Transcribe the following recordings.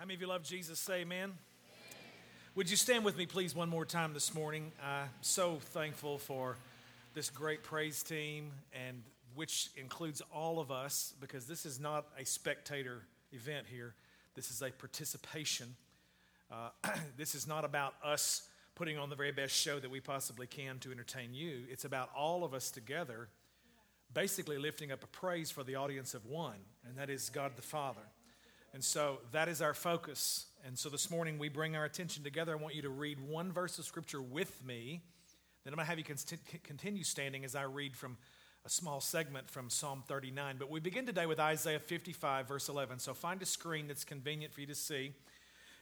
How many of you love Jesus? Say amen. Would you stand with me, please, one more time this morning? I'm so thankful for this great praise team, and which includes all of us, because this is not a spectator event here. This is a participation. Uh, this is not about us putting on the very best show that we possibly can to entertain you. It's about all of us together, basically lifting up a praise for the audience of one, and that is God the Father. And so that is our focus. And so this morning we bring our attention together. I want you to read one verse of scripture with me. Then I'm going to have you continue standing as I read from a small segment from Psalm 39. But we begin today with Isaiah 55, verse 11. So find a screen that's convenient for you to see.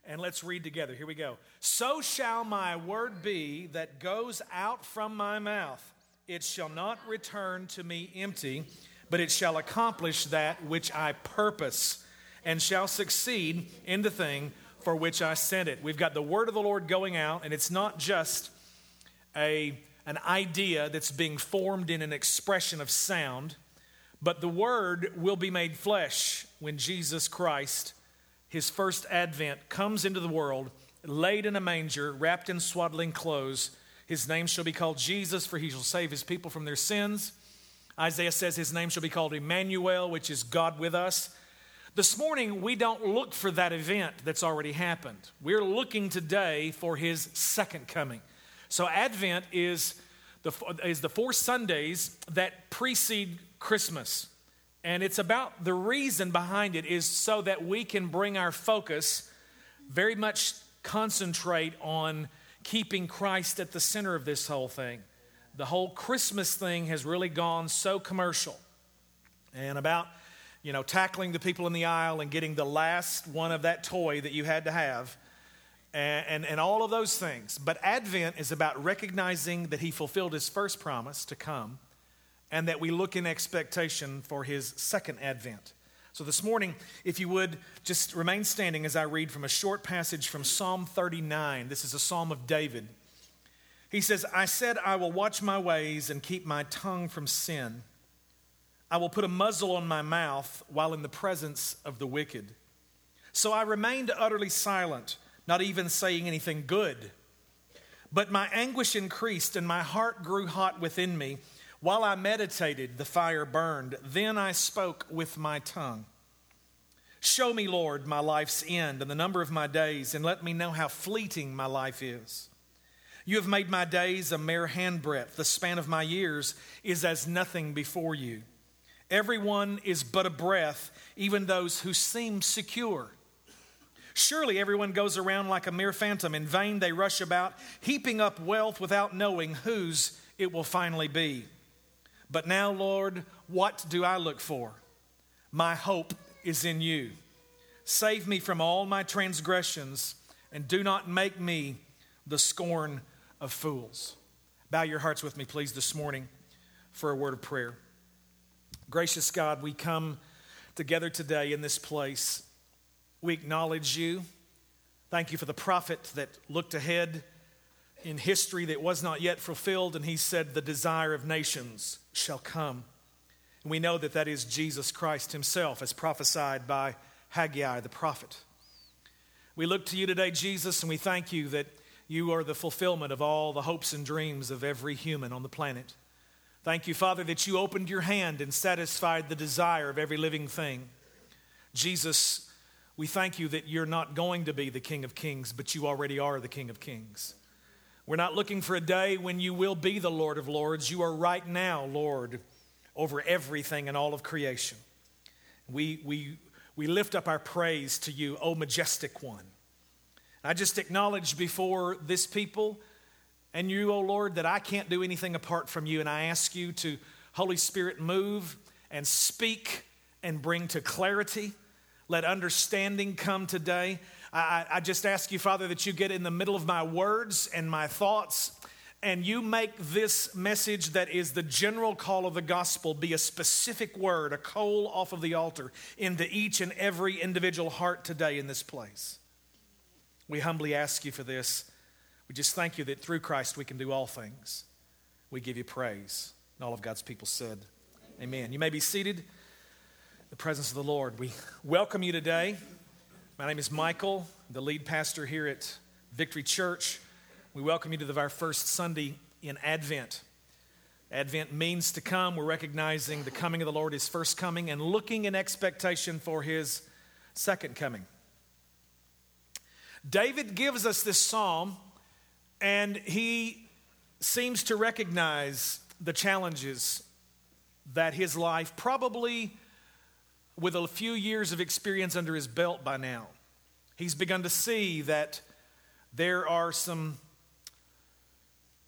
And let's read together. Here we go. So shall my word be that goes out from my mouth. It shall not return to me empty, but it shall accomplish that which I purpose and shall succeed in the thing for which I sent it. We've got the word of the Lord going out, and it's not just a, an idea that's being formed in an expression of sound, but the word will be made flesh when Jesus Christ, his first advent, comes into the world, laid in a manger, wrapped in swaddling clothes. His name shall be called Jesus, for he shall save his people from their sins. Isaiah says his name shall be called Emmanuel, which is God with us. This morning, we don't look for that event that's already happened. We're looking today for his second coming. So, Advent is the, is the four Sundays that precede Christmas. And it's about the reason behind it is so that we can bring our focus very much concentrate on keeping Christ at the center of this whole thing. The whole Christmas thing has really gone so commercial. And about you know, tackling the people in the aisle and getting the last one of that toy that you had to have, and, and, and, all of those things. But Advent is about recognizing that He fulfilled His first promise to come and that we look in expectation for His second Advent. So this morning, if you would just remain standing as I read from a short passage from Psalm 39. This is a psalm of David. He says, I said, I will watch my ways and keep my tongue from sin. I will put a muzzle on my mouth while in the presence of the wicked. So I remained utterly silent, not even saying anything good. But my anguish increased and my heart grew hot within me. While I meditated, the fire burned. Then I spoke with my tongue. Show me, Lord, my life's end and the number of my days, and let me know how fleeting my life is. You have made my days a mere handbreadth. The span of my years is as nothing before you. Everyone is but a breath, even those who seem secure. Surely everyone goes around like a mere phantom. In vain they rush about, heaping up wealth without knowing whose it will finally be. But now, Lord, what do I look for? My hope is in you. Save me from all my transgressions, and do not make me the scorn of fools. Bow your hearts with me, please, this morning for a word of prayer. Gracious God, we come together today in this place. We acknowledge you. Thank you for the prophet that looked ahead in history that was not yet fulfilled, and he said, The desire of nations shall come. And we know that that is Jesus Christ himself, as prophesied by Haggai the prophet. We look to you today, Jesus, and we thank you that you are the fulfillment of all the hopes and dreams of every human on the planet. Thank you, Father, that you opened your hand and satisfied the desire of every living thing. Jesus, we thank you that you're not going to be the King of Kings, but you already are the King of Kings. We're not looking for a day when you will be the Lord of Lords. You are right now, Lord, over everything and all of creation. We, we, we lift up our praise to you, O majestic one. I just acknowledge before this people and you, O oh Lord, that I can't do anything apart from you. And I ask you to, Holy Spirit, move and speak and bring to clarity. Let understanding come today. I, I just ask you, Father, that you get in the middle of my words and my thoughts and you make this message that is the general call of the gospel be a specific word, a coal off of the altar into each and every individual heart today in this place. We humbly ask you for this we just thank you that through Christ we can do all things. We give you praise. And all of God's people said, Amen. Amen. You may be seated in the presence of the Lord. We welcome you today My name is Michael, the lead pastor here at Victory Church. We welcome you to the, our first Sunday in Advent. Advent means to come. We're recognizing the coming of the Lord, his first coming, and looking in expectation for his second coming. David gives us this psalm, and he seems to recognize the challenges that his life probably with a few years of experience under his belt by now, he's begun to see that there are some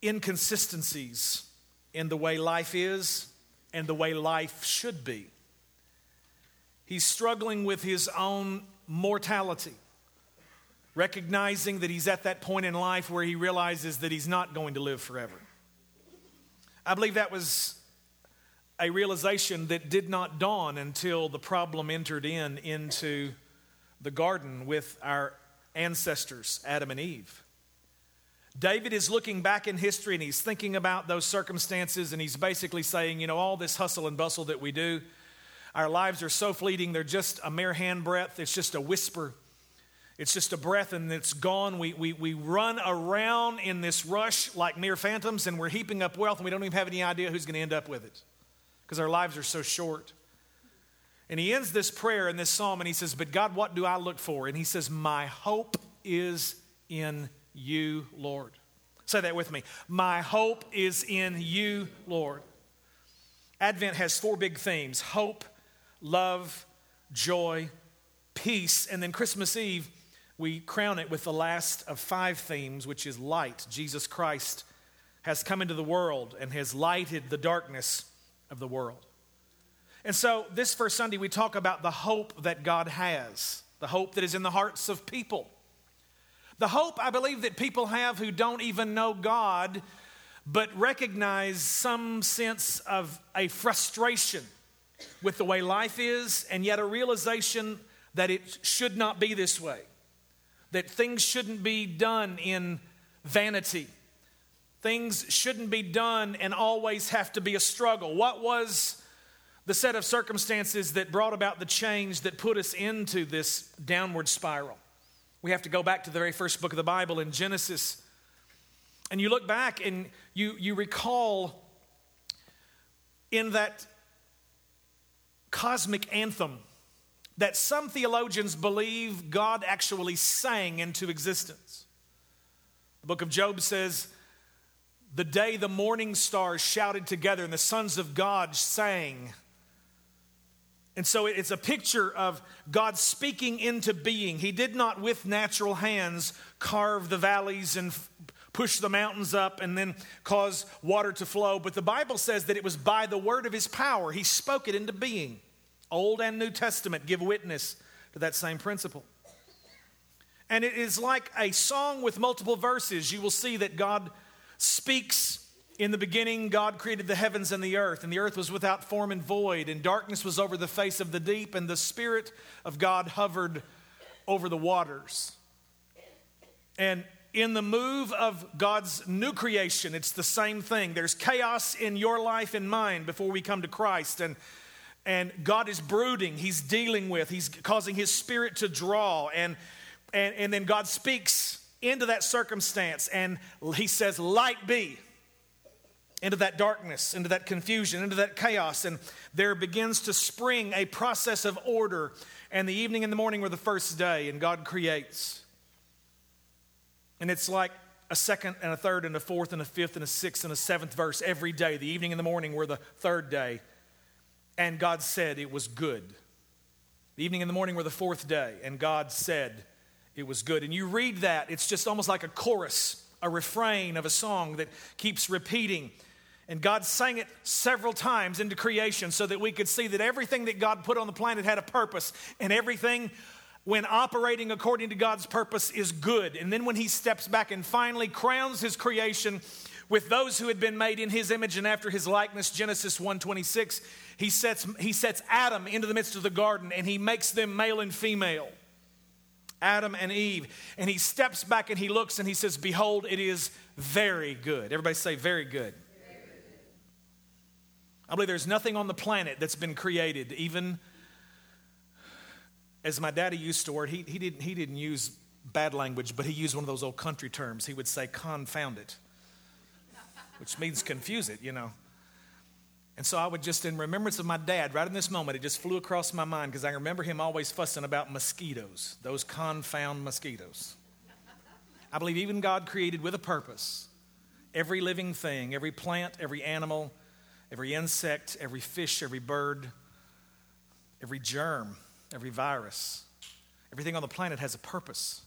inconsistencies in the way life is and the way life should be. He's struggling with his own mortality, recognizing that he's at that point in life where he realizes that he's not going to live forever. I believe that was a realization that did not dawn until the problem entered in into the garden with our ancestors, Adam and Eve. David is looking back in history and he's thinking about those circumstances and he's basically saying, you know, all this hustle and bustle that we do, our lives are so fleeting, they're just a mere handbreadth, it's just a whisper. It's just a breath and it's gone. We, we, we run around in this rush like mere phantoms and we're heaping up wealth and we don't even have any idea who's going to end up with it because our lives are so short. And he ends this prayer in this psalm and he says, But God, what do I look for? And he says, My hope is in you, Lord. Say that with me. My hope is in you, Lord. Advent has four big themes hope, love, joy, peace. And then Christmas Eve, we crown it with the last of five themes, which is light. Jesus Christ has come into the world and has lighted the darkness of the world. And so, this first Sunday, we talk about the hope that God has, the hope that is in the hearts of people. The hope I believe that people have who don't even know God, but recognize some sense of a frustration with the way life is, and yet a realization that it should not be this way, that things shouldn't be done in vanity Things shouldn't be done and always have to be a struggle. What was the set of circumstances that brought about the change that put us into this downward spiral? We have to go back to the very first book of the Bible in Genesis. And you look back and you, you recall in that cosmic anthem that some theologians believe God actually sang into existence. The book of Job says, the day the morning stars shouted together and the sons of God sang. And so it's a picture of God speaking into being. He did not, with natural hands, carve the valleys and push the mountains up and then cause water to flow. But the Bible says that it was by the word of his power. He spoke it into being. Old and New Testament give witness to that same principle. And it is like a song with multiple verses. You will see that God speaks in the beginning, God created the heavens and the earth, and the earth was without form and void, and darkness was over the face of the deep, and the Spirit of God hovered over the waters. And in the move of God's new creation, it's the same thing. There's chaos in your life and mine before we come to Christ, and and God is brooding, He's dealing with, He's causing His Spirit to draw, and and, and then God speaks into that circumstance and he says, Light be, into that darkness, into that confusion, into that chaos. And there begins to spring a process of order. And the evening and the morning were the first day, and God creates. And it's like a second and a third and a fourth and a fifth and a sixth and a seventh verse every day. The evening and the morning were the third day. And God said it was good. The evening and the morning were the fourth day, and God said it was good. And you read that, it's just almost like a chorus, a refrain of a song that keeps repeating. And God sang it several times into creation so that we could see that everything that God put on the planet had a purpose, and everything, when operating according to God's purpose, is good. And then when He steps back and finally crowns His creation with those who had been made in His image and after His likeness, Genesis 1:26, He sets He sets Adam into the midst of the garden, and He makes them male and female. Adam and Eve. And he steps back and he looks and he says, Behold, it is very good. Everybody say, Very good. I believe there's nothing on the planet that's been created, even as my daddy used to word, he, he, didn't, he didn't use bad language, but he used one of those old country terms. He would say, confound it, which means confuse it, you know. And so I would just, in remembrance of my dad, right in this moment, it just flew across my mind because I remember him always fussing about mosquitoes, those confound mosquitoes. I believe even God created with a purpose every living thing, every plant, every animal, every insect, every fish, every bird, every germ, every virus. Everything on the planet has a purpose.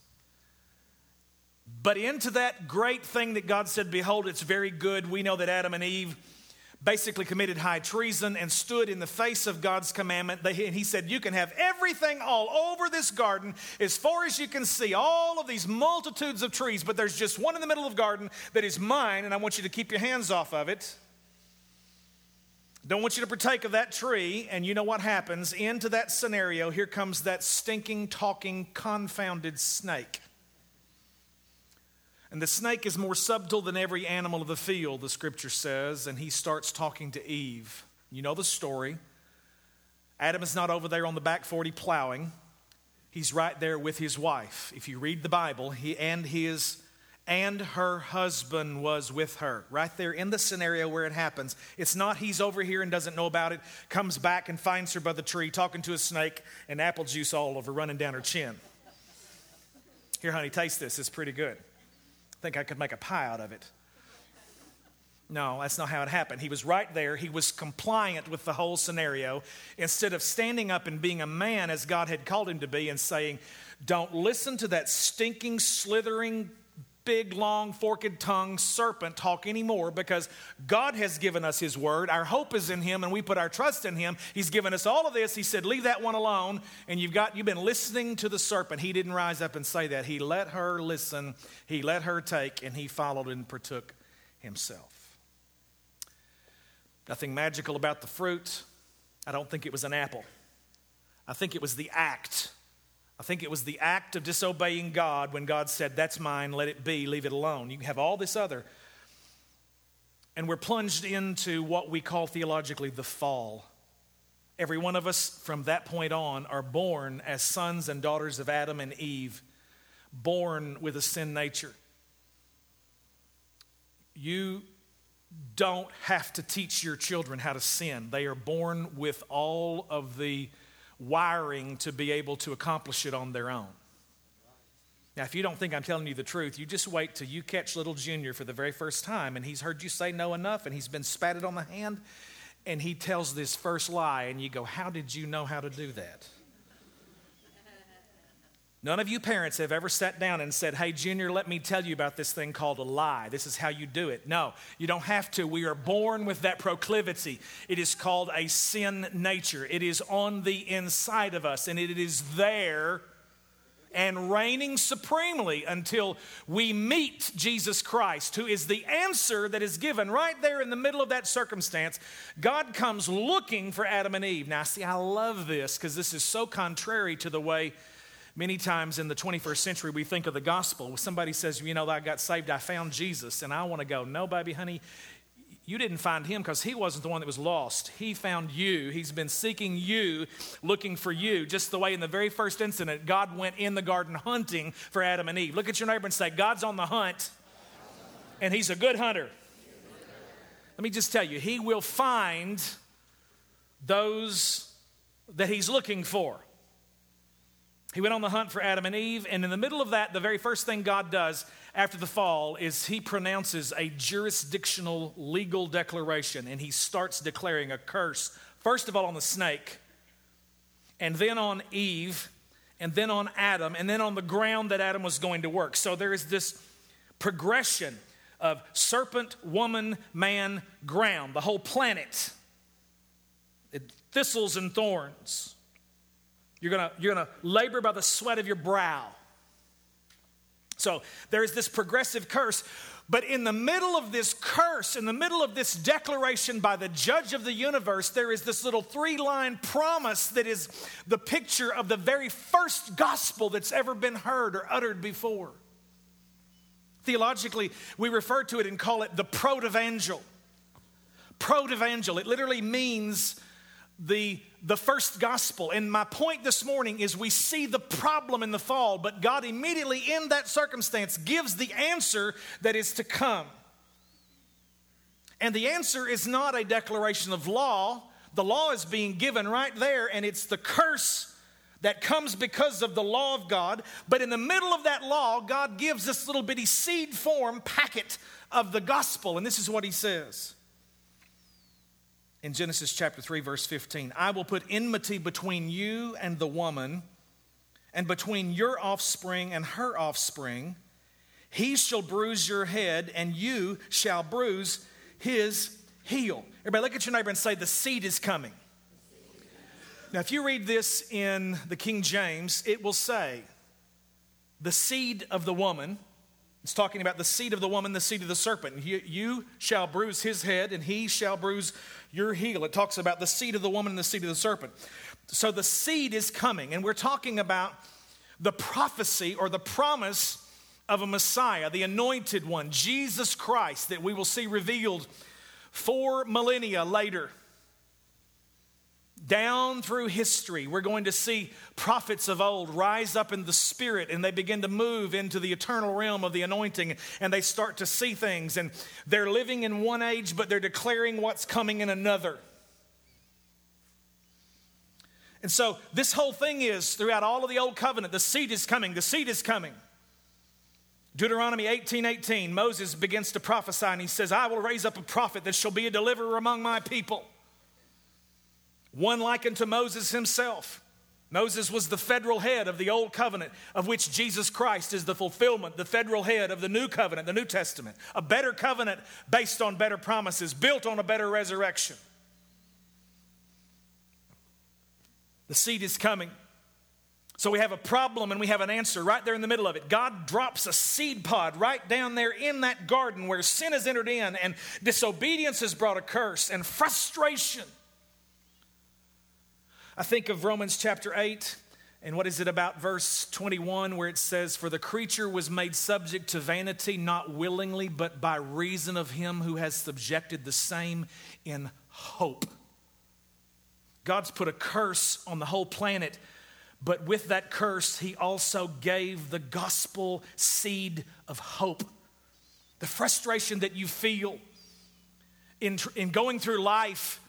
But into that great thing that God said, Behold, it's very good, we know that Adam and Eve basically committed high treason and stood in the face of God's commandment. and he said, You can have everything all over this garden as far as you can see, all of these multitudes of trees, but there's just one in the middle of the garden that is mine, and I want you to keep your hands off of it. Don't want you to partake of that tree. And you know what happens? Into that scenario, here comes that stinking, talking, confounded snake. And the snake is more subtle than every animal of the field, the scripture says, and he starts talking to Eve. You know the story. Adam is not over there on the back 40 plowing. He's right there with his wife. If you read the Bible, he and his and her husband was with her. Right there in the scenario where it happens. It's not he's over here and doesn't know about it, comes back and finds her by the tree talking to a snake and apple juice all over running down her chin. Here, honey, taste this. It's pretty good think I could make a pie out of it. No, that's not how it happened. He was right there. He was compliant with the whole scenario. Instead of standing up and being a man as God had called him to be and saying, Don't listen to that stinking, slithering, big, long, forked tongue serpent talk anymore because God has given us His word. Our hope is in Him and we put our trust in Him. He's given us all of this. He said, Leave that one alone. And you've got you've been listening to the serpent. He didn't rise up and say that. He let her listen, he let her take, and he followed and partook himself. Nothing magical about the fruit. I don't think it was an apple. I think it was the act I think it was the act of disobeying God when God said, That's mine, let it be, leave it alone. You have all this other. And we're plunged into what we call theologically the fall. Every one of us from that point on are born as sons and daughters of Adam and Eve, born with a sin nature. You don't have to teach your children how to sin, they are born with all of the wiring to be able to accomplish it on their own. Now, if you don't think I'm telling you the truth, you just wait till you catch little Junior for the very first time and he's heard you say no enough and he's been spatted on the hand and he tells this first lie and you go, How did you know how to do that? None of you parents have ever sat down and said, Hey, Junior, let me tell you about this thing called a lie. This is how you do it. No, you don't have to. We are born with that proclivity. It is called a sin nature, it is on the inside of us, and it is there and reigning supremely until we meet Jesus Christ, who is the answer that is given right there in the middle of that circumstance. God comes looking for Adam and Eve. Now, see, I love this because this is so contrary to the way Many times in the 21st century, we think of the gospel. Somebody says, You know, I got saved, I found Jesus. And I want to go, No, baby, honey, you didn't find him because he wasn't the one that was lost. He found you. He's been seeking you, looking for you, just the way in the very first incident, God went in the garden hunting for Adam and Eve. Look at your neighbor and say, God's on the hunt, and he's a good hunter. Let me just tell you, he will find those that he's looking for. He went on the hunt for Adam and Eve, and in the middle of that, the very first thing God does after the fall is he pronounces a jurisdictional legal declaration, and he starts declaring a curse, first of all on the snake, and then on Eve, and then on Adam, and then on the ground that Adam was going to work. So there is this progression of serpent, woman, man, ground, the whole planet, it, thistles and thorns. You're gonna, you're gonna labor by the sweat of your brow. So there's this progressive curse. But in the middle of this curse, in the middle of this declaration by the judge of the universe, there is this little three line promise that is the picture of the very first gospel that's ever been heard or uttered before. Theologically, we refer to it and call it the protevangel. Protevangel, it literally means the, the first gospel. And my point this morning is we see the problem in the fall, but God immediately in that circumstance gives the answer that is to come. And the answer is not a declaration of law. The law is being given right there, and it's the curse that comes because of the law of God. But in the middle of that law, God gives this little bitty seed form packet of the gospel. And this is what he says in Genesis chapter 3, verse 15 I will put enmity between you and the woman, and between your offspring and her offspring. He shall bruise your head, and you shall bruise his heel. Everybody, look at your neighbor and say, The seed is coming. Now, if you read this in the King James, it will say, The seed of the woman. It's talking about the seed of the woman, the seed of the serpent. You, you, shall bruise his head, and he shall bruise your heel. It talks about the seed of the woman and the seed of the serpent. So the seed is coming, and we're talking about the prophecy or the promise of a Messiah, the anointed one, Jesus Christ, that we will see revealed four millennia later. Down through history, we're going to see prophets of old rise up in the spirit and they begin to move into the eternal realm of the anointing and they start to see things. And they're living in one age, but they're declaring what's coming in another. And so, this whole thing is throughout all of the old covenant the seed is coming, the seed is coming. Deuteronomy 18 18, Moses begins to prophesy and he says, I will raise up a prophet that shall be a deliverer among my people. One like unto Moses himself. Moses was the federal head of the old covenant, of which Jesus Christ is the fulfillment, the federal head of the new covenant, the New Testament. A better covenant based on better promises, built on a better resurrection. The seed is coming. So we have a problem and we have an answer right there in the middle of it. God drops a seed pod right down there in that garden where sin has entered in and disobedience has brought a curse and frustration. I think of Romans chapter 8 and what is it about verse 21 where it says, For the creature was made subject to vanity, not willingly, but by reason of him who has subjected the same in hope. God's put a curse on the whole planet but with that curse, he also gave the gospel seed of hope. The frustration that you feel in, in going through life,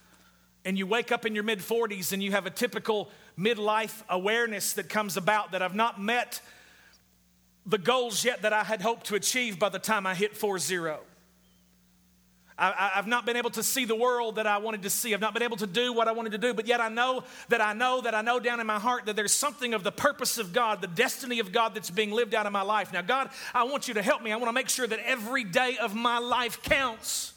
and you wake up in your mid 40s and you have a typical midlife awareness that comes about that I've not met the goals yet that I had hoped to achieve by the time I hit 4 0. I, have not been able to see the world that I wanted to see. I've not been able to do what I wanted to do, but yet I know that I know that I know down in my heart that there's something of the purpose of God, the destiny of God that's being lived out in my life. Now, God, I want you to help me. I want to make sure that every day of my life counts.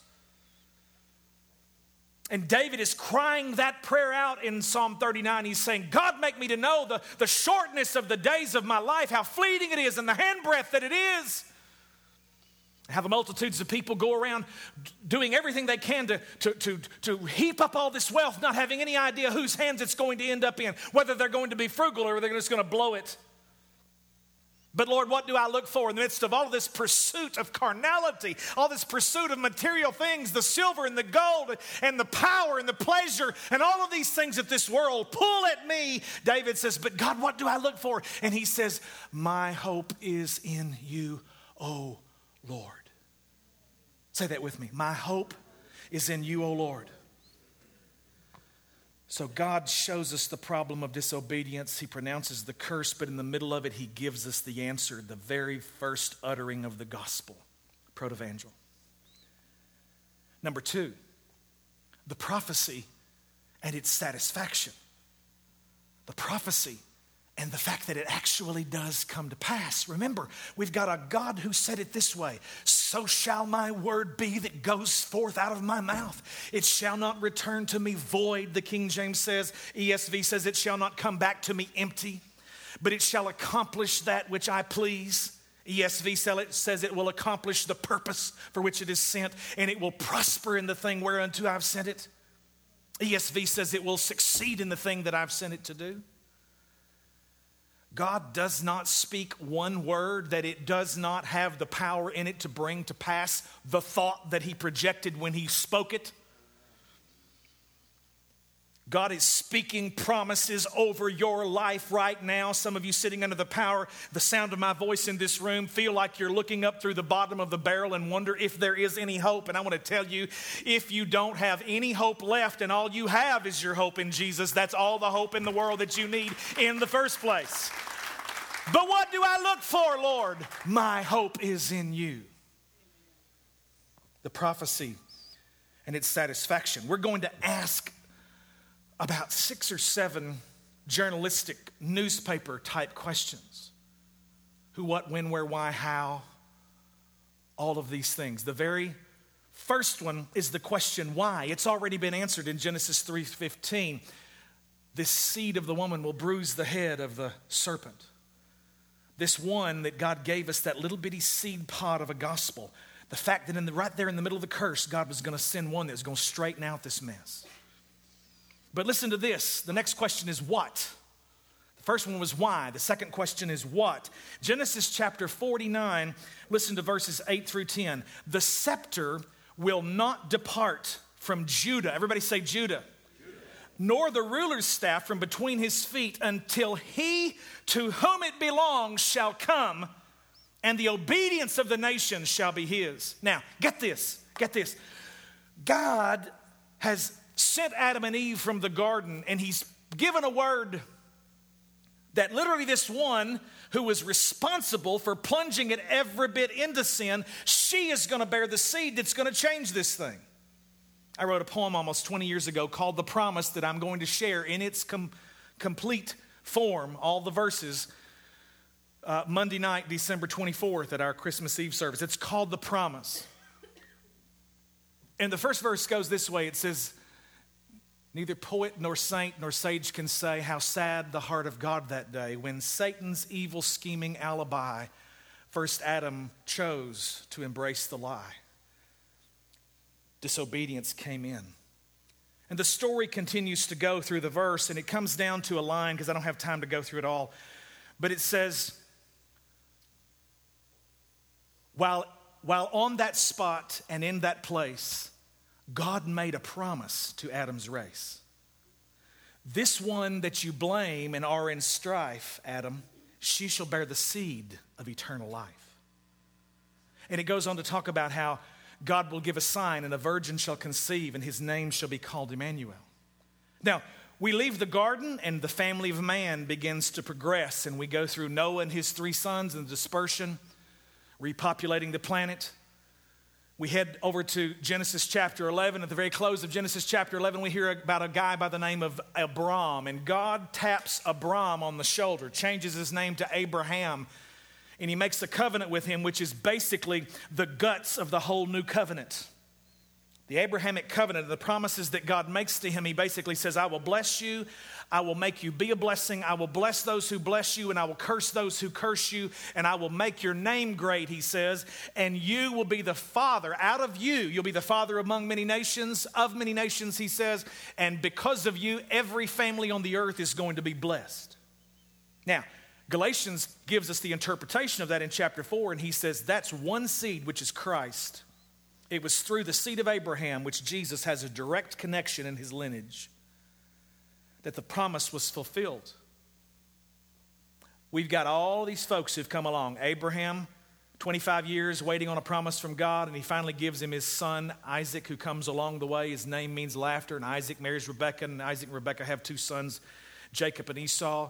And David is crying that prayer out in Psalm 39. He's saying, God, make me to know the, the shortness of the days of my life, how fleeting it is, and the handbreadth that it is how the multitudes of people go around doing everything they can to, to, to, to heap up all this wealth, not having any idea whose hands it's going to end up in, whether they're going to be frugal or they're just going to blow it. But Lord, what do I look for in the midst of all this pursuit of carnality, all this pursuit of material things, the silver and the gold and the power and the pleasure and all of these things that this world pull at me? David says, But God, what do I look for? And he says, My hope is in you, O Lord. Say that with me. My hope is in you, O Lord. So God shows us the problem of disobedience. He pronounces the curse, but in the middle of it, He gives us the answer, the very first uttering of the gospel, protevangel. Number two, the prophecy and its satisfaction. The prophecy and the fact that it actually does come to pass. Remember, we've got a God who said it this way So shall my word be that goes forth out of my mouth. It shall not return to me void, the King James says. ESV says, It shall not come back to me empty, but it shall accomplish that which I please. ESV says it will accomplish the purpose for which it is sent, and it will prosper in the thing whereunto I've sent it. ESV says it will succeed in the thing that I've sent it to do. God does not speak one word that it does not have the power in it to bring to pass the thought that He projected when He spoke it. God is speaking promises over your life right now. Some of you sitting under the power, the sound of my voice in this room, feel like you're looking up through the bottom of the barrel and wonder if there is any hope. And I want to tell you if you don't have any hope left and all you have is your hope in Jesus, that's all the hope in the world that you need in the first place. But what do I look for, Lord? My hope is in you. The prophecy and its satisfaction. We're going to ask about six or seven journalistic newspaper type questions who, what, when, where, why, how, all of these things. The very first one is the question why. It's already been answered in Genesis 3:15. This seed of the woman will bruise the head of the serpent. This one that God gave us, that little bitty seed pod of a gospel, the fact that in the, right there in the middle of the curse, God was going to send one that was going to straighten out this mess. But listen to this. The next question is what? The first one was why. The second question is what? Genesis chapter 49, listen to verses 8 through 10. The scepter will not depart from Judah. Everybody say Judah. Nor the ruler's staff from between his feet until he to whom it belongs shall come, and the obedience of the nations shall be his. Now, get this, get this. God has sent Adam and Eve from the garden, and he's given a word that literally this one who was responsible for plunging it every bit into sin, she is going to bear the seed that's going to change this thing. I wrote a poem almost 20 years ago called The Promise that I'm going to share in its com- complete form, all the verses, uh, Monday night, December 24th, at our Christmas Eve service. It's called The Promise. And the first verse goes this way it says, Neither poet nor saint nor sage can say how sad the heart of God that day when Satan's evil scheming alibi, first Adam chose to embrace the lie. Disobedience came in. And the story continues to go through the verse, and it comes down to a line because I don't have time to go through it all. But it says, while, while on that spot and in that place, God made a promise to Adam's race. This one that you blame and are in strife, Adam, she shall bear the seed of eternal life. And it goes on to talk about how God will give a sign, and a virgin shall conceive, and his name shall be called Emmanuel. Now, we leave the garden, and the family of man begins to progress, and we go through Noah and his three sons and the dispersion, repopulating the planet we head over to Genesis chapter 11. At the very close of Genesis chapter 11, we hear about a guy by the name of Abram. And God taps Abram on the shoulder, changes his name to Abraham, and he makes a covenant with him, which is basically the guts of the whole new covenant. The Abrahamic covenant, the promises that God makes to him, he basically says, I will bless you, I will make you be a blessing. I will bless those who bless you, and I will curse those who curse you, and I will make your name great, he says, and you will be the father. Out of you, you'll be the father among many nations, of many nations, he says, and because of you, every family on the earth is going to be blessed. Now, Galatians gives us the interpretation of that in chapter 4, and he says that's one seed, which is Christ. It was through the seed of Abraham, which Jesus has a direct connection in his lineage that the promise was fulfilled. We've got all these folks who've come along. Abraham, 25 years waiting on a promise from God, and he finally gives him his son, Isaac, who comes along the way. His name means laughter, and Isaac marries Rebekah, and Isaac and Rebekah have two sons, Jacob and Esau.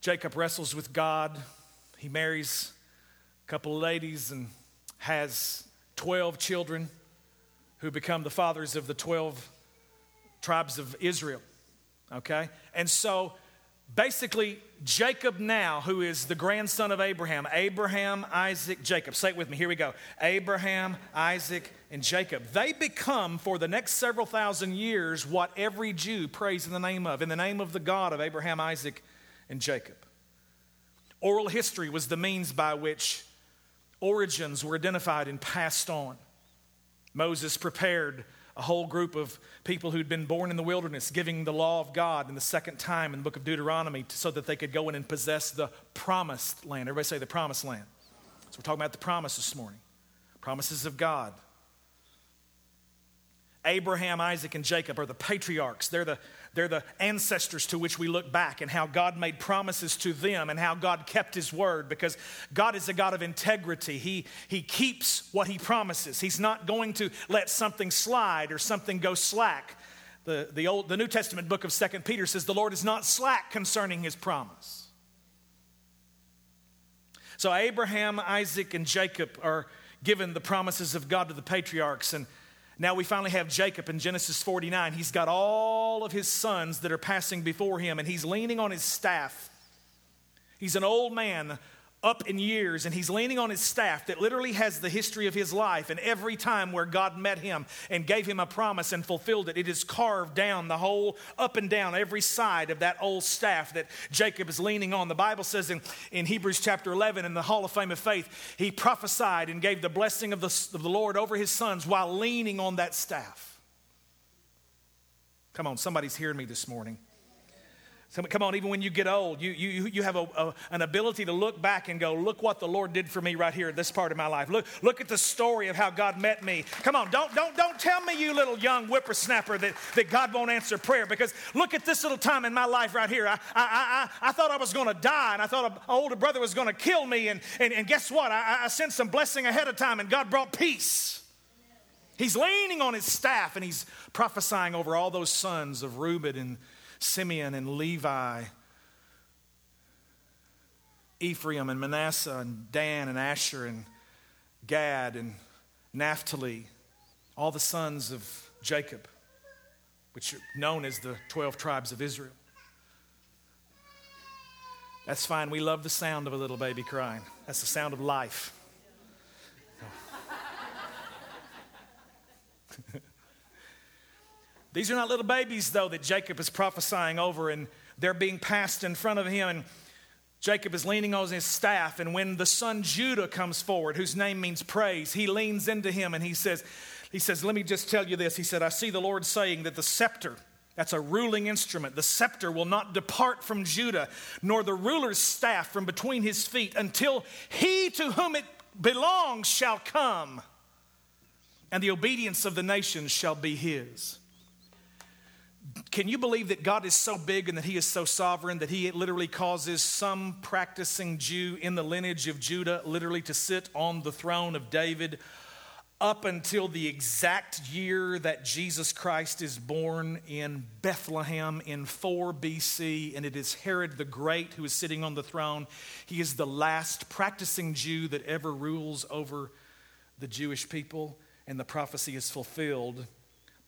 Jacob wrestles with God. He marries a couple of ladies and has 12 children who become the fathers of the 12 tribes of Israel. Okay? And so basically, Jacob now, who is the grandson of Abraham, Abraham, Isaac, Jacob. Say it with me. Here we go. Abraham, Isaac, and Jacob. They become, for the next several thousand years, what every Jew prays in the name of, in the name of the God of Abraham, Isaac, and Jacob. Oral history was the means by which origins were identified and passed on. Moses prepared a whole group of people who'd been born in the wilderness, giving the law of God in the second time in the book of Deuteronomy so that they could go in and possess the promised land. Everybody say the promised land. So we're talking about the promise this morning promises of God. Abraham, Isaac, and Jacob are the patriarchs. They're the, they're the ancestors to which we look back and how God made promises to them and how God kept his word because God is a God of integrity. He, he keeps what he promises. He's not going to let something slide or something go slack. The, the, Old, the New Testament book of Second Peter says the Lord is not slack concerning his promise. So Abraham, Isaac, and Jacob are given the promises of God to the patriarchs. And now we finally have Jacob in Genesis 49. He's got all of his sons that are passing before him, and he's leaning on his staff. He's an old man, up in years and he's leaning on his staff that literally has the history of his life. And every time where God met him and gave him a promise and fulfilled it, it is carved down the whole, up and down every side of that old staff that Jacob is leaning on. The Bible says in, in Hebrews chapter 11, in the Hall of Fame of Faith, he prophesied and gave the blessing of the, of the Lord over his sons while leaning on that staff. Come on, somebody's hearing me this morning. Come on, even when you get old, you, you, you have a, a, an ability to look back and go, look what the Lord did for me right here, this part of my life. Look, look at the story of how God met me. Come on, don't, don't, don't tell me, you little young whippersnapper, that, that God won't answer prayer because look at this little time in my life right here. I, I, I, I thought I was going to die and I thought an older brother was going to kill me. And, and, and guess what? I, I sent some blessing ahead of time and God brought peace. He's leaning on his staff and he's prophesying over all those sons of Reuben and Simeon and Levi, Ephraim and Manasseh and Dan and Asher and Gad and Naphtali, all the sons of Jacob, which are known as the 12 tribes of Israel. That's fine. We love the sound of a little baby crying. That's the sound of life. These are not little babies, though, that Jacob is prophesying over, and they're being passed in front of him. And Jacob is leaning on his staff, and when the son Judah comes forward, whose name means praise, he leans into him and he says, he says, Let me just tell you this. He said, I see the Lord saying that the scepter, that's a ruling instrument, the scepter will not depart from Judah, nor the ruler's staff from between his feet, until he to whom it belongs shall come, and the obedience of the nations shall be his. Can you believe that God is so big and that He is so sovereign that He literally causes some practicing Jew in the lineage of Judah literally to sit on the throne of David up until the exact year that Jesus Christ is born in Bethlehem in 4 BC, and it is Herod the Great who is sitting on the throne. He is the last practicing Jew that ever rules over the Jewish people, and the prophecy is fulfilled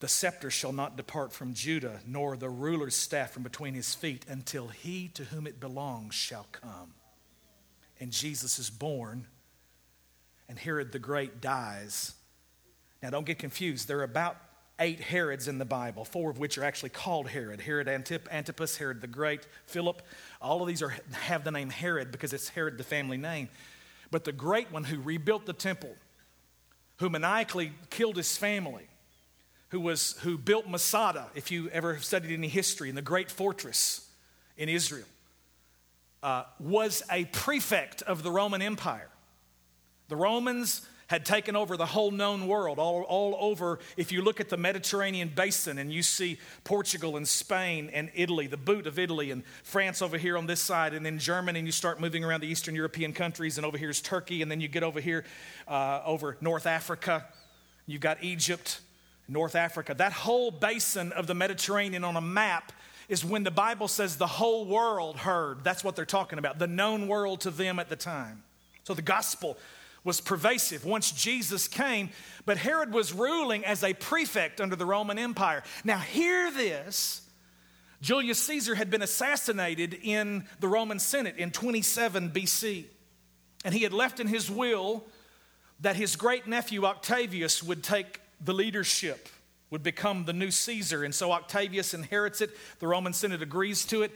the scepter shall not depart from Judah, nor the ruler's staff from between his feet, until he to whom it belongs shall come. And Jesus is born, and Herod the Great dies. Now, don't get confused. There are about eight Herods in the Bible, four of which are actually called Herod Herod Antip- Antipas, Herod the Great, Philip. All of these are, have the name Herod because it's Herod, the family name. But the great one who rebuilt the temple, who maniacally killed his family, who, was, who built Masada, if you ever studied any history, in the great fortress in Israel, uh, was a prefect of the Roman Empire. The Romans had taken over the whole known world, all, all over. If you look at the Mediterranean basin and you see Portugal and Spain and Italy, the boot of Italy, and France over here on this side, and then Germany, and you start moving around the Eastern European countries, and over here is Turkey, and then you get over here uh, over North Africa. You've got Egypt, North Africa. That whole basin of the Mediterranean on a map is when the Bible says the whole world heard. That's what they're talking about, the known world to them at the time. So the gospel was pervasive once Jesus came, but Herod was ruling as a prefect under the Roman Empire. Now, hear this. Julius Caesar had been assassinated in the Roman Senate in 27 BC. And he had left in his will that his great nephew Octavius would take the leadership would become the new Caesar. And so Octavius inherits it. The Roman Senate agrees to it.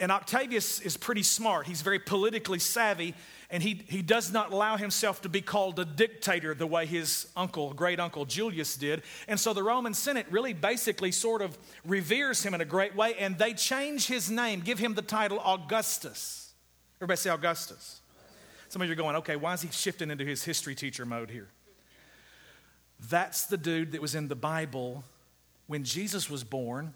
And Octavius is pretty smart. He's very politically savvy, and he, he does not allow himself to be called a dictator the way his uncle, great uncle Julius did. And so the Roman Senate really basically sort of reveres him in a great way, and they change his name, give him the title Augustus. Everybody say Augustus. Some of you are going, okay, why is he shifting into his history teacher mode here? That's the dude that was in the Bible when Jesus was born,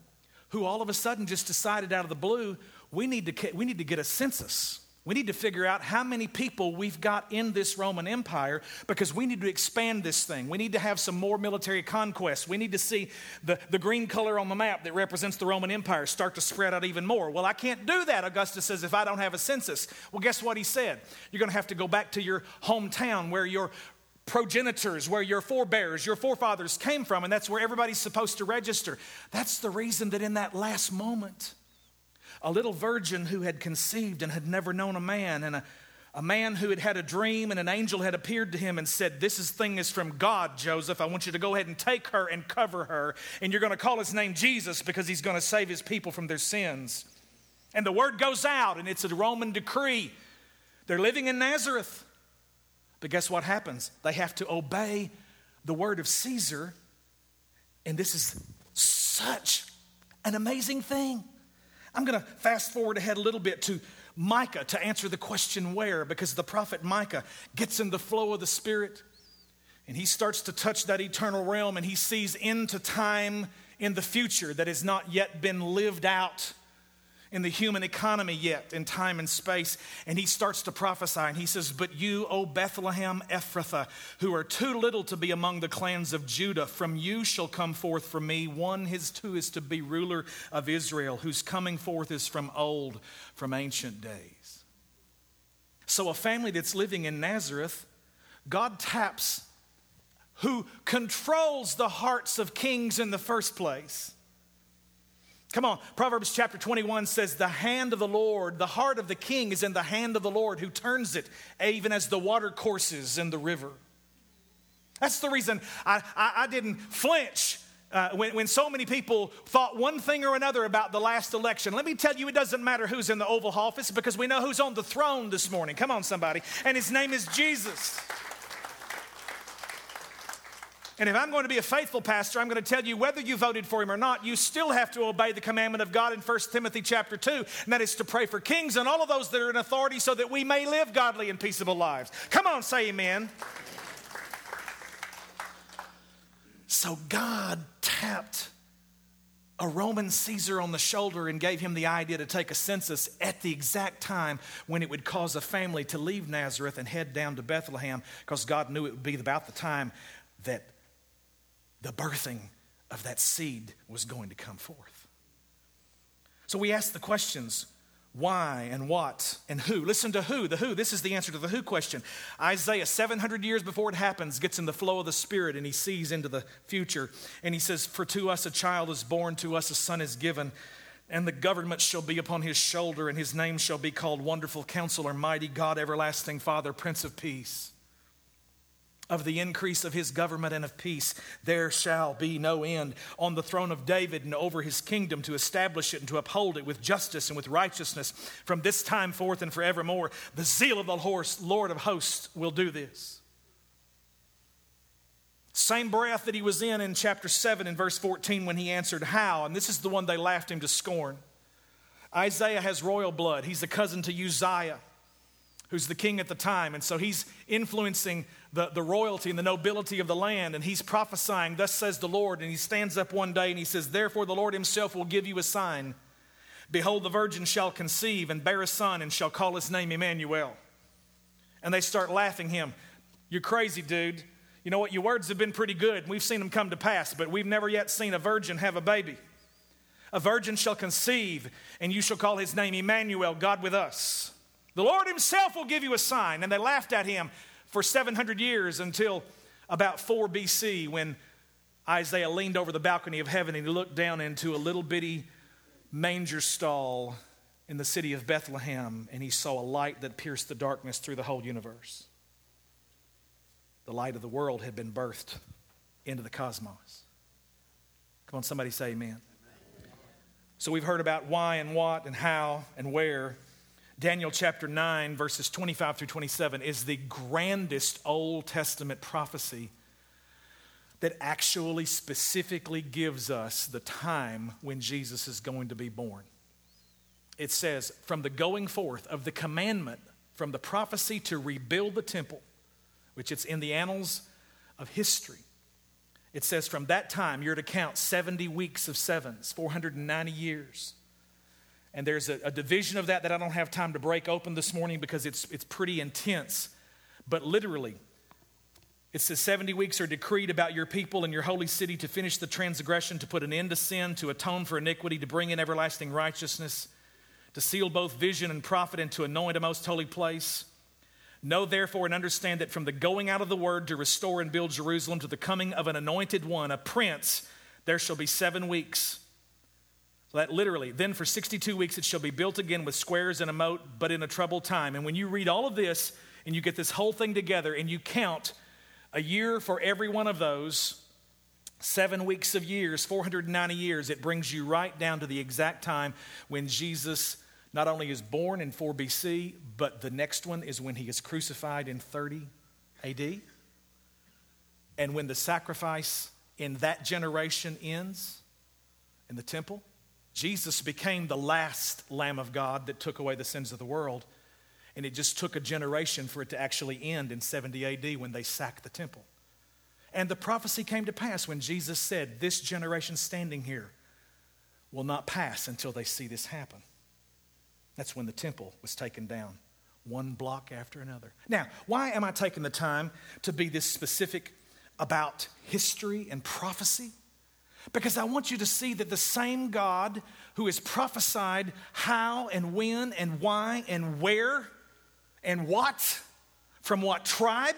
who all of a sudden just decided out of the blue, we need to, we need to get a census. We need to figure out how many people we've got in this Roman Empire because we need to expand this thing. We need to have some more military conquests. We need to see the, the green color on the map that represents the Roman Empire start to spread out even more. Well, I can't do that, Augustus says, if I don't have a census. Well, guess what he said? You're going to have to go back to your hometown where your progenitors, where your forebears, your forefathers came from, and that's where everybody's supposed to register. That's the reason that in that last moment, a little virgin who had conceived and had never known a man, and a, a man who had had a dream, and an angel had appeared to him and said, This is, thing is from God, Joseph. I want you to go ahead and take her and cover her, and you're going to call his name Jesus because he's going to save his people from their sins. And the word goes out, and it's a Roman decree. They're living in Nazareth. But guess what happens? They have to obey the word of Caesar, and this is such an amazing thing. I'm going to fast forward ahead a little bit to Micah to answer the question where, because the prophet Micah gets in the flow of the Spirit and he starts to touch that eternal realm and he sees into time in the future that has not yet been lived out in the human economy yet in time and space. And he starts to prophesy and he says, But you, O Bethlehem Ephrathah, who are too little to be among the clans of Judah, from you shall come forth for me one his two is to be ruler of Israel, whose coming forth is from old, from ancient days. So a family that's living in Nazareth, God taps who controls the hearts of kings in the first place Come on, Proverbs chapter 21 says, The hand of the Lord, the heart of the king is in the hand of the Lord who turns it, even as the water courses in the river. That's the reason I, I, I didn't flinch uh, when, when so many people thought one thing or another about the last election. Let me tell you, it doesn't matter who's in the Oval Office because we know who's on the throne this morning. Come on, somebody. And his name is Jesus. And if I'm going to be a faithful pastor, I'm going to tell you whether you voted for him or not, you still have to obey the commandment of God in 1 Timothy chapter 2, and that is to pray for kings and all of those that are in authority so that we may live godly and peaceable lives. Come on, say amen. So God tapped a Roman Caesar on the shoulder and gave him the idea to take a census at the exact time when it would cause a family to leave Nazareth and head down to Bethlehem because God knew it would be about the time that the birthing of that seed was going to come forth. So we ask the questions why and what and who. Listen to who, the who. This is the answer to the who question. Isaiah, 700 years before it happens, gets in the flow of the Spirit and he sees into the future. And he says, For to us a child is born, to us a son is given, and the government shall be upon his shoulder, and his name shall be called Wonderful Counselor, Mighty God, Everlasting Father, Prince of Peace of the increase of his government and of peace, there shall be no end. On the throne of David and over his kingdom to establish it and to uphold it with justice and with righteousness from this time forth and forevermore. The zeal of the Lord of hosts will do this. Same breath that he was in in chapter 7 and verse 14 when he answered, How? And this is the one they laughed him to scorn. Isaiah has royal blood. He's a cousin to Uzziah, who's the king at the time. And so he's influencing the, the royalty and the nobility of the land. And he's prophesying, Thus says the Lord. And he stands up one day and he says, Therefore the Lord himself will give you a sign. Behold, the virgin shall conceive and bear a son and shall call his name Emmanuel. And they start laughing him. You're crazy, dude. You know what? Your words have been pretty good. We've seen them come to pass, but we've never yet seen a virgin have a baby. A virgin shall conceive, and you shall call his name Emmanuel, God with us. The Lord himself will give you a sign. And they laughed at him for 700 years until about 4 BC when Isaiah leaned over the balcony of heaven and he looked down into a little bitty manger stall in the city of Bethlehem and he saw a light that pierced the darkness through the whole universe. The light of the world had been birthed into the cosmos. Come on, somebody say amen. amen. So we've heard about why and what and how and where. Daniel chapter 9, verses 25 through 27, is the grandest Old Testament prophecy that actually specifically gives us the time when Jesus is going to be born. It says, from the going forth of the commandment, from the prophecy to rebuild the temple, which it's in the annals of history. It says, From that time, you're to count 70 weeks of sevens, 490 years. And there's a, a, division of that that I don't have time to break open this morning because it's, it's pretty intense. But literally, it says 70 weeks are decreed about your people and your holy city to finish the transgression, to put an end to sin, to atone for iniquity, to bring in everlasting righteousness, to seal both vision and prophet, and to anoint a most holy place. Know therefore and understand that from the going out of the word to restore and build Jerusalem to the coming of an anointed one, a prince, there shall be seven weeks. That literally, then for 62 weeks it shall be built again with squares and a moat, but in a troubled time. And when you read all of this and you get this whole thing together and you count a year for every one of those, seven weeks of years, 490 years, it brings you right down to the exact time when Jesus not only is born in 4 BC, but the next one is when he is crucified in 30 AD. And when the sacrifice in that generation ends in the temple, Jesus became the last Lamb of God that took away the sins of the world. And it just took a generation for it to actually end in 70 AD when they sacked the temple. And the prophecy came to pass when Jesus said, This generation standing here will not pass until they see this happen. That's when the temple was taken down, one block after another. Now, why am I taking the time to be this specific about history and prophecy? Because I want you to see that the same God who has prophesied how and when and why and where and what, from what tribe,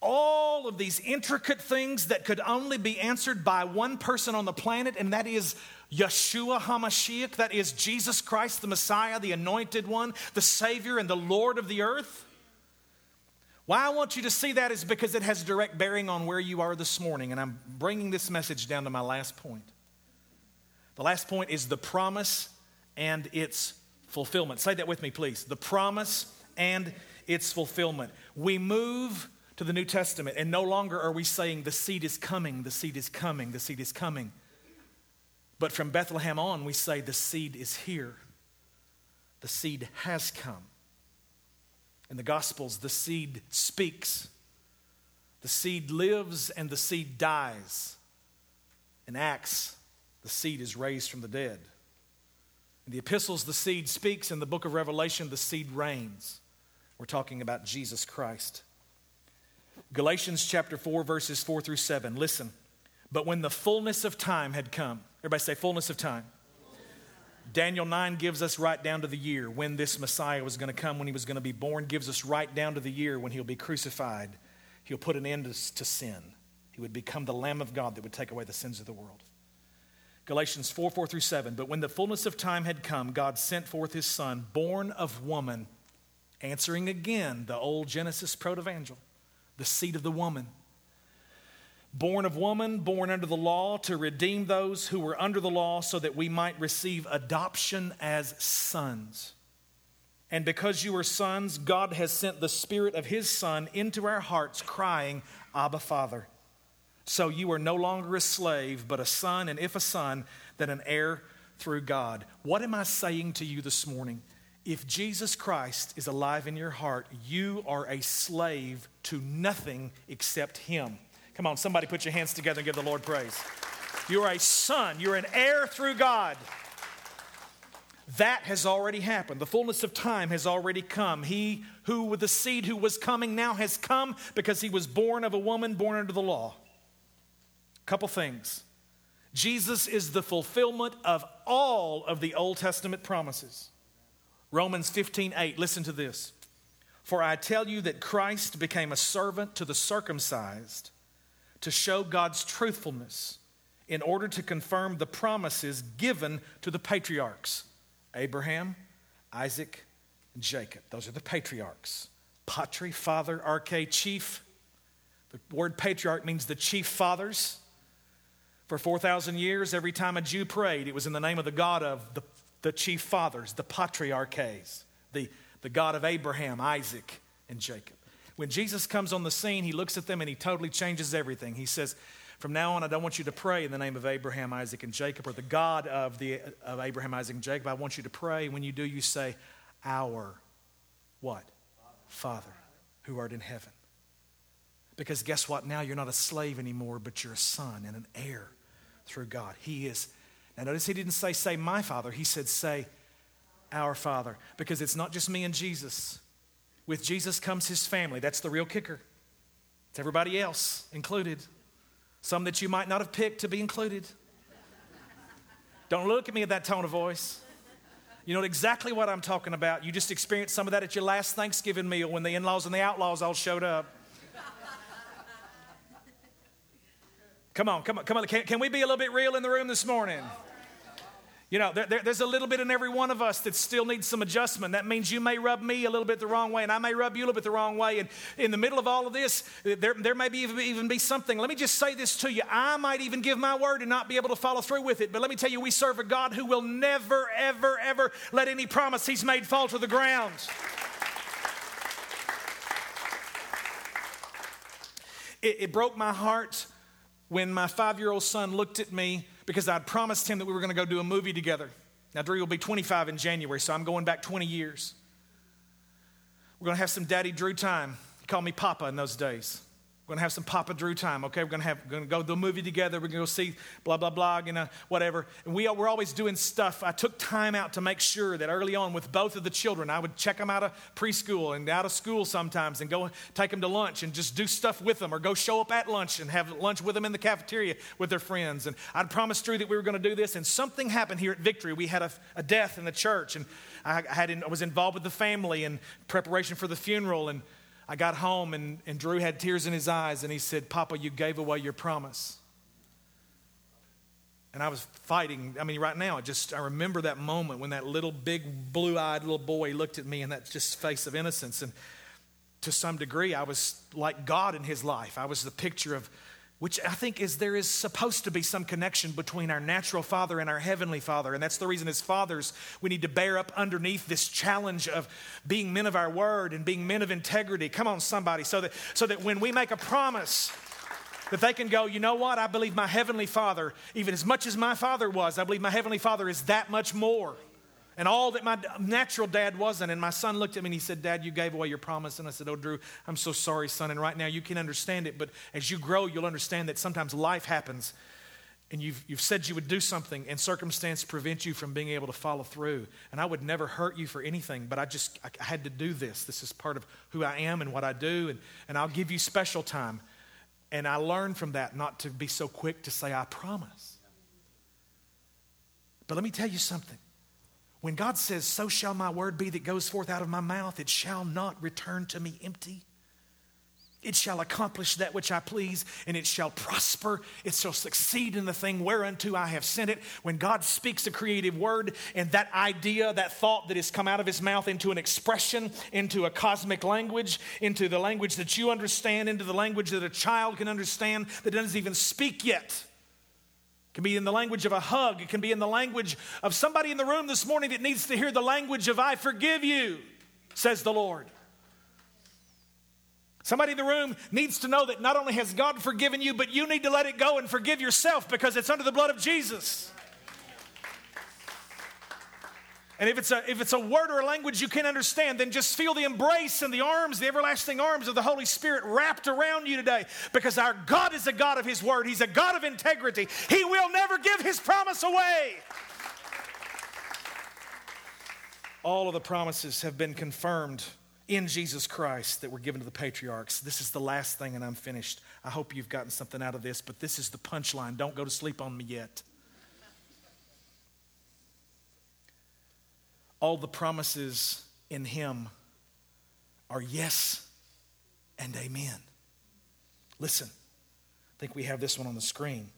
all of these intricate things that could only be answered by one person on the planet, and that is Yeshua HaMashiach, that is Jesus Christ, the Messiah, the anointed one, the Savior, and the Lord of the earth. Why I want you to see that is because it has direct bearing on where you are this morning, and I'm bringing this message down to my last point. The last point is the promise and its fulfillment. Say that with me, please. The promise and its fulfillment. We move to the New Testament, and no longer are we saying the seed is coming, the seed is coming, the seed is coming. But from Bethlehem on, we say the seed is here, the seed has come. In the Gospels, the seed speaks, the seed lives, and the seed dies. In Acts, the seed is raised from the dead. In the epistles, the seed speaks. In the book of Revelation, the seed reigns. We're talking about Jesus Christ. Galatians chapter 4, verses 4 through 7. Listen. But when the fullness of time had come, everybody say, fullness of time. Daniel 9 gives us right down to the year when this Messiah was going to come, when he was going to be born, gives us right down to the year when he'll be crucified. He'll put an end to sin. He would become the Lamb of God that would take away the sins of the world. Galatians 4 4 through 7. But when the fullness of time had come, God sent forth his Son, born of woman answering again the old Genesis protevangel, the seed of the woman. Born of woman, born under the law, to redeem those who were under the law, so that we might receive adoption as sons. And because you are sons, God has sent the Spirit of His Son into our hearts, crying, Abba, Father. So you are no longer a slave, but a son, and if a son, then an heir through God. What am I saying to you this morning? if Jesus Christ is alive in your heart, you are a slave to nothing except Him. Come on, somebody put your hands together and give the Lord praise. You're a son, you're an heir through God. That has already happened. The fullness of time has already come. He who, with the seed who was coming now, has come because he was born of a woman born under the law. Couple things. Jesus is the fulfillment of all of the Old Testament promises. Romans 15, 8, listen to this. For I tell you that Christ became a servant to the circumcised to show God's truthfulness in order to confirm the promises given to the patriarchs Abraham, Isaac, and Jacob. Those are the patriarchs. Patri, father, arche, chief. The word patriarch means the chief fathers. For 4,000 years, every time a Jew prayed, it was in the name of the God of the the chief fathers, the patriarches, the, the God of Abraham, Isaac, and Jacob. When Jesus comes on the scene, he looks at them and he totally changes everything. He says, From now on, I don't want you to pray in the name of Abraham, Isaac, and Jacob, or the God of, the, of Abraham, Isaac, and Jacob. I want you to pray. When you do, you say, Our what? Father, who art in heaven. Because guess what? Now you're not a slave anymore, but you're a son and an heir through God. He is. Now, notice he didn't say, say my father. He said, say our father. Because it's not just me and Jesus. With Jesus comes his family. That's the real kicker. It's everybody else included. Some that you might not have picked to be included. Don't look at me at that tone of voice. You know exactly what I'm talking about. You just experienced some of that at your last Thanksgiving meal when the in laws and the outlaws all showed up. Come on, come on, come on. Can, can we be a little bit real in the room this morning? You know, there, there, there's a little bit in every one of us that still needs some adjustment. That means you may rub me a little bit the wrong way, and I may rub you a little bit the wrong way. And in the middle of all of this, there, there may be even, even be something. Let me just say this to you. I might even give my word and not be able to follow through with it. But let me tell you, we serve a God who will never, ever, ever let any promise He's made fall to the ground. It, it broke my heart when my five year old son looked at me because I'd promised him that we were going to go do a movie together. Now, Drew will be 25 in January, so I'm going back 20 years. We're going to have some Daddy Drew time. He called me Papa in those days. We're to have some Papa Drew time, okay? We're to have, to go to the movie together. We're to go see blah, blah, blah, you know, whatever. And we, we're always doing stuff. I took time out to make sure that early on with both of the children, I would check them out of preschool and out of school sometimes and go take them to lunch and just do stuff with them or go show up at lunch and have lunch with them in the cafeteria with their friends. And I'd promised Drew that we were to do this. And something happened here at Victory. We had a, a death in the church and I, had I was involved with the family in preparation for the funeral. And I got home and, and Drew had tears in his eyes and he said, Papa, you gave away your promise. And I was fighting. I mean, right now, I just I remember that moment when that little big blue-eyed little boy looked at me in that just face of innocence. And to some degree, I was like God in his life. I was the picture of which I think is there is supposed to be some connection between our natural father and our heavenly father. And that's the reason, as fathers, we need to bear up underneath this challenge of being men of our word and being men of integrity. Come on, somebody, so that, so that when we make a promise, that they can go, you know what? I believe my heavenly father, even as much as my father was, I believe my heavenly father is that much more and all that my natural dad wasn't. And my son looked at me and he said, Dad, you gave away your promise. And I said, Oh, Drew, I'm so sorry, son. And right now you can understand it, but as you grow, you'll understand that sometimes life happens and you've, you've said you would do something and circumstance prevents you from being able to follow through. And I would never hurt you for anything, but I just I, had to do this. This is part of who I am and what I do. And, and I'll give you special time. And I learned from that not to be so quick to say, I promise. But let me tell you something. When God says, So shall my word be that goes forth out of my mouth, it shall not return to me empty. It shall accomplish that which I please, and it shall prosper. It shall succeed in the thing whereunto I have sent it. When God speaks a creative word, and that idea, that thought that has come out of his mouth into an expression, into a cosmic language, into the language that you understand, into the language that a child can understand that doesn't even speak yet it can be in the language of a hug. It can be in the language of somebody in the room this morning that needs to hear the language of I forgive you, says the Lord. Somebody in the room needs to know that not only has God forgiven you, but you need to let it go and forgive yourself because it's under the blood of Jesus. And if it's, a, if it's a word or a language you can't understand, then just feel the embrace and the arms, the everlasting arms of the Holy Spirit wrapped around you today because our God is a God of His word. He's a God of integrity. He will never give His promise away. All of the promises have been confirmed in Jesus Christ that were given to the patriarchs. This is the last thing, and I'm finished. I hope you've gotten something out of this, but this is the punchline. Don't go to sleep on me yet. All the promises in Him are yes and amen. Listen, I think we have this one on the screen.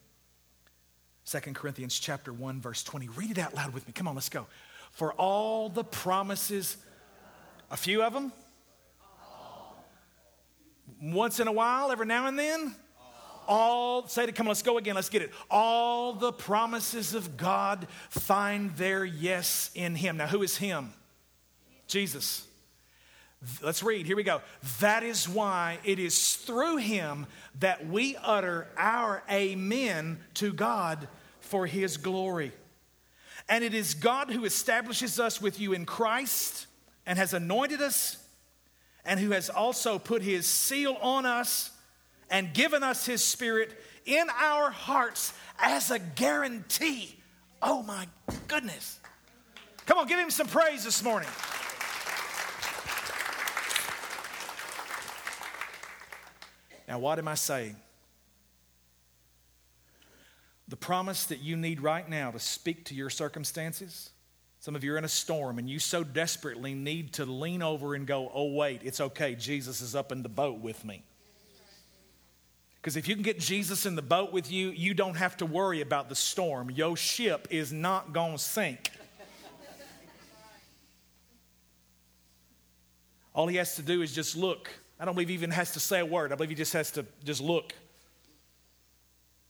2 Corinthians chapter 1 verse 20. Read it out loud with me. Come on, let's go. For all the promises a few of them once in a while, every now and then, all, say it, come on, let's go again, let's get it. All the promises of God find their yes in Him. Now, who is Him? Jesus. Let's read. Here we go. That is why it is through Him that we utter our amen to God for His glory. And it is God who establishes us with you in Christ and has anointed us and who has also put His seal on us and given us His Spirit in our hearts as a guarantee. Oh my goodness. Come on, give Him some praise this morning. Now, what am I saying? The promise that you need right now to speak to your circumstances. Some of you are in a storm and you so desperately need to lean over and go, oh, wait, it's okay. Jesus is up in the boat with me. Because if you can get Jesus in the boat with you, you don't have to worry about the storm. Your ship is not going to sink. All he has to do is just look I don't believe he even has to say a word. I believe he just has to just look.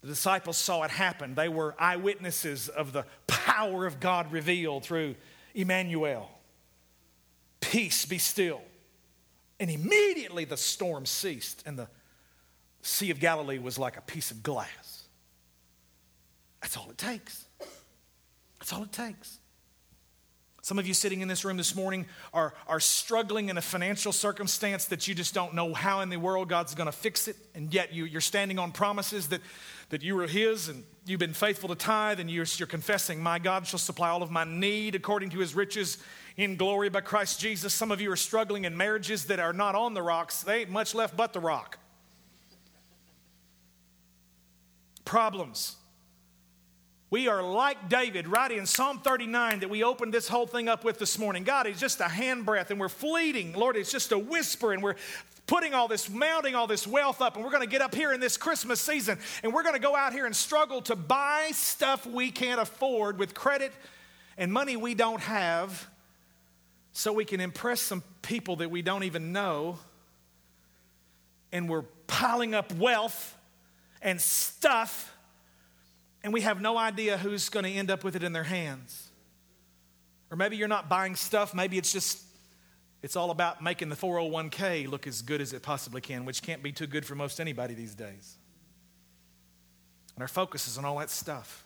The disciples saw it happen. They were eyewitnesses of the power of God revealed through Emmanuel. Peace be still. And immediately the storm ceased, and the Sea of Galilee was like a piece of glass. That's all it takes. That's all it takes. Some of you sitting in this room this morning are, are struggling in a financial circumstance that you just don't know how in the world God's going to fix it. And yet you, you're standing on promises that, that you are His and you've been faithful to tithe and you're, you're confessing, My God shall supply all of my need according to His riches in glory by Christ Jesus. Some of you are struggling in marriages that are not on the rocks, they ain't much left but the rock. Problems we are like David, right in Psalm 39 that we opened this whole thing up with this morning. God, it's just a handbreadth and we're fleeting. Lord, it's just a whisper and we're putting all this, mounting all this wealth up, and we're going to get up here in this Christmas season and we're going to go out here and struggle to buy stuff we can't afford with credit and money we don't have so we can impress some people that we don't even know. And we're piling up wealth and stuff and we have no idea who's going to end up with it in their hands. Or maybe you're not buying stuff, maybe it's just it's all about making the 401k look as good as it possibly can, which can't be too good for most anybody these days. And our focus is on all that stuff.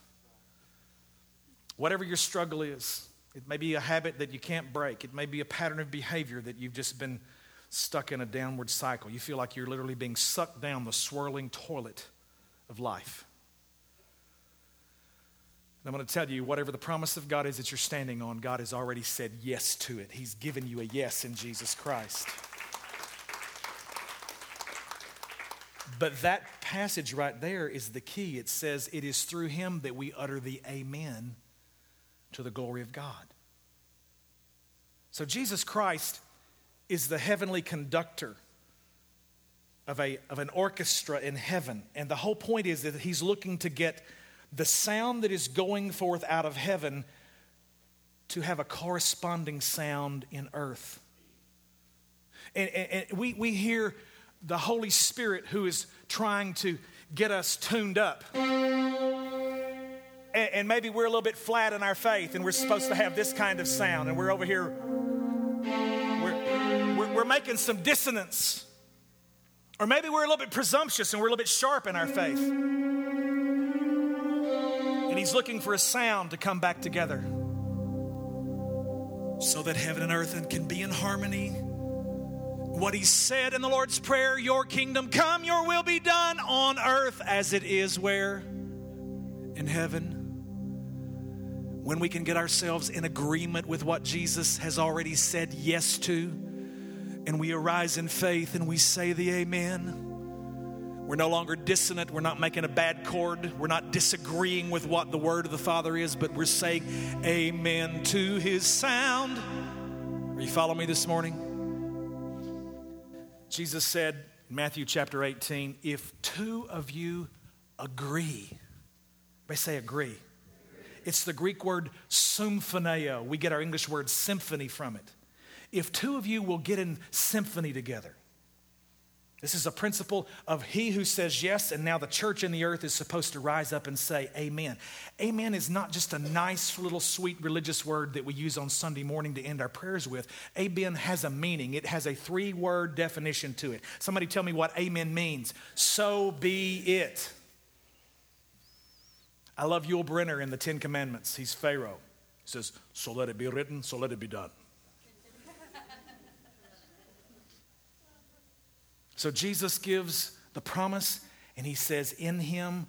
Whatever your struggle is, it may be a habit that you can't break. It may be a pattern of behavior that you've just been stuck in a downward cycle. You feel like you're literally being sucked down the swirling toilet of life. And I'm going to tell you, whatever the promise of God is that you're standing on, God has already said yes to it. He's given you a yes in Jesus Christ. But that passage right there is the key. It says, It is through him that we utter the amen to the glory of God. So Jesus Christ is the heavenly conductor of, a, of an orchestra in heaven. And the whole point is that he's looking to get the sound that is going forth out of heaven to have a corresponding sound in earth. And, and, and, we, we hear the Holy Spirit who is trying to get us tuned up. And, and maybe we're a little bit flat in our faith and we're supposed to have this kind of sound, and we're over here, we're, we're, we're making some dissonance. Or maybe we're a little bit presumptuous and we're a little bit sharp in our faith And he's looking for a sound to come back together so that heaven and earth can be in harmony. What he said in the Lord's Prayer Your kingdom come, your will be done on earth as it is where? In heaven. When we can get ourselves in agreement with what Jesus has already said yes to, and we arise in faith and we say the Amen we're no longer dissonant. We're not making a bad chord. We're not disagreeing with what the word of the Father is, but we're saying amen to his sound. Are you following me this morning? Jesus said in Matthew chapter 18, if two of you agree, they say agree. It's the Greek word symphoneo. We get our English word symphony from it. If two of you will get in symphony together, this is a principle of he who says yes, and now the church in the earth is supposed to rise up and say amen. Amen is not just a nice little sweet religious word that we use on Sunday morning to end our prayers with. Amen has a meaning, it has a three word definition to it. Somebody tell me what amen means. So be it. I love Yul Brynner in the Ten Commandments. He's Pharaoh. He says, So let it be written, so let it be done. So Jesus gives the promise, and he says, In him,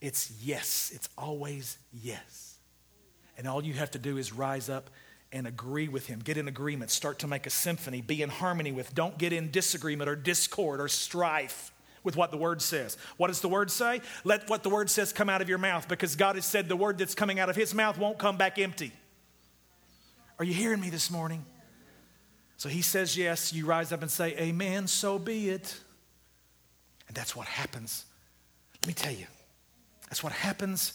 it's yes. It's always yes. And all you have to do is rise up and agree with him. Get in agreement. Start to make a symphony. Be in harmony with. Don't get in disagreement or discord or strife with what the word says. What does the word say? Let what the word says come out of your mouth because God has said the word that's coming out of his mouth won't come back empty. Are you hearing me this morning? So he says yes. You rise up and say, Amen, so be it. And that's what happens. Let me tell you, that's what happens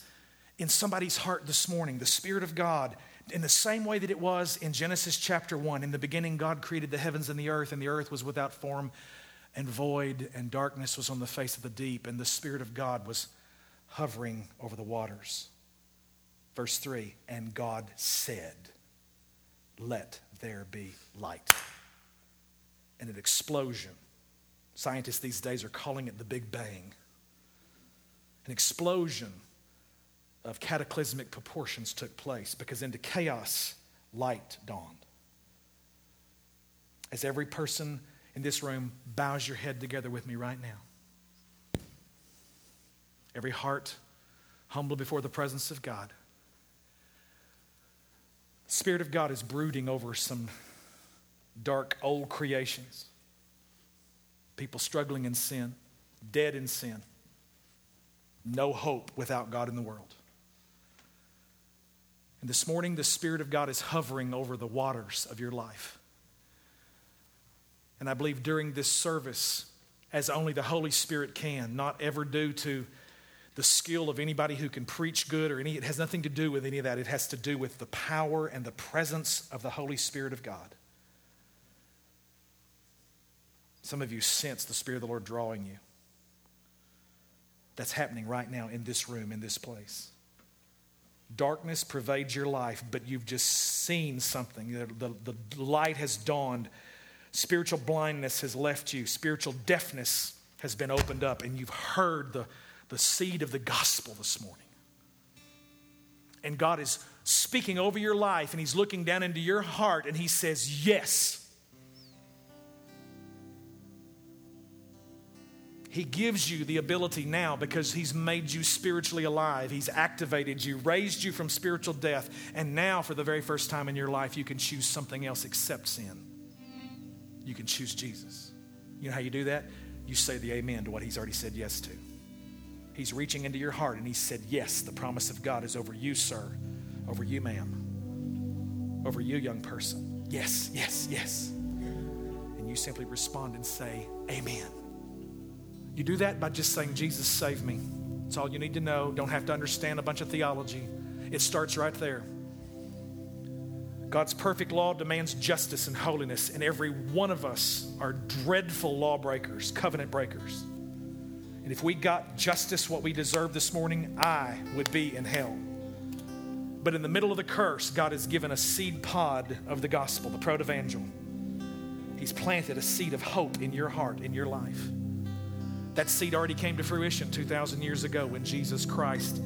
in somebody's heart this morning. The Spirit of God in the same way that it was in Genesis chapter 1. In the beginning, God created the heavens and the earth, and the earth was without form and void, and darkness was on the face of the deep, and the Spirit of God was hovering over the waters. Verse 3 And God said, Let there be light. And an explosion. Scientists these days are calling it the Big Bang. An explosion of cataclysmic proportions took place because into chaos, light dawned. As every person in this room bows your head together with me right now, every heart humble before the presence of God. Spirit of God is brooding over some dark old creations. People struggling in sin, dead in sin, no hope without God in the world. And this morning, the Spirit of God is hovering over the waters of your life. And I believe during this service, as only the Holy Spirit can, not ever due to the skill of anybody who can preach good or any, it has nothing to do with any of that. It has to do with the power and the presence of the Holy Spirit of God. Some of you sense the Spirit of the Lord drawing you. That's happening right now in this room, in this place. Darkness pervades your life, but you've just seen something. The, the, the light has dawned. Spiritual blindness has left you. Spiritual deafness has been opened up, and you've heard the, the seed of the gospel this morning. And God is speaking over your life, and He's looking down into your heart, and He says, Yes. He gives you the ability now because He's made you spiritually alive. He's activated you, raised you from spiritual death, and now, for the very first time in your life, you can choose something else except sin. You can choose Jesus. You know how you do that? You say the amen to what He's already said yes to. He's reaching into your heart and He said, Yes, the promise of God is over you, sir, over you, ma'am, over you, young person. Yes, yes, yes. And you simply respond and say, Amen. You do that by just saying, Jesus, save me. It's all you need to know. Don't have to understand a bunch of theology. It starts right there. God's perfect law demands justice and holiness, and every one of us are dreadful lawbreakers, covenant breakers. And if we got justice, what we deserve this morning, I would be in hell. But in the middle of the curse, God has given a seed pod of the gospel, the protevangel. He's planted a seed of hope in your heart, in your life. That seed already came to fruition 2,000 years ago when Jesus Christ,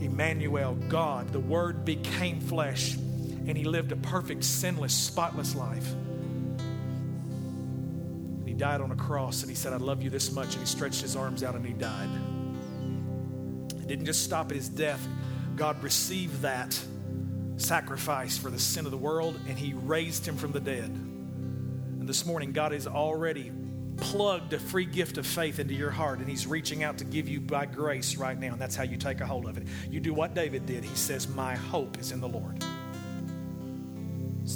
Emmanuel, God, the Word became flesh, and He lived a perfect, sinless, spotless life. Died on a cross, and He said, I love you this much, and He stretched His arms out and He died. It didn't just stop at His death, God received that sacrifice for the sin of the world, and He raised Him from the dead. And this morning, God is already plugged a free gift of faith into your heart, and He's reaching out to give you by grace right now. And that's how you take a hold of it. You do what David did. He says, My hope is in the Lord.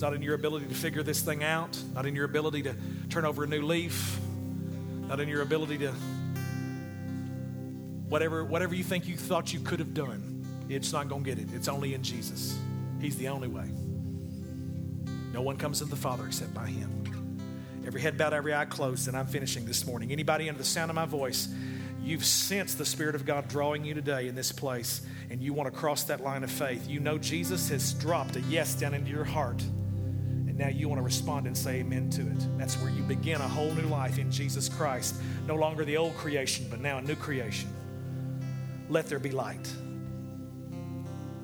Not in your ability to figure this thing out, not in your ability to turn over a new leaf, not in your ability to whatever, whatever you think you thought you could have done. It's not going to get it. It's only in Jesus. He's the only way. No one comes to the Father except by Him. Every head bowed, every eye closed, and I'm finishing this morning. Anybody under the sound of my voice, you've sensed the Spirit of God drawing you today in this place, and you want to cross that line of faith. You know Jesus has dropped a yes down into your heart, and now you want to respond and say amen to it. That's where you begin a whole new life in Jesus Christ. No longer the old creation, but now a new creation. Let there be light.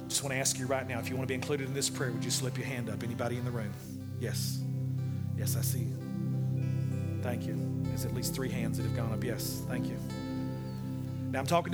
Just want to ask you right now if you want to be included in this prayer, would you slip your hand up? Anybody in the room? Yes. Yes, I see. Thank you. There's at least three hands that have gone up. Yes, thank you. Now I'm talking.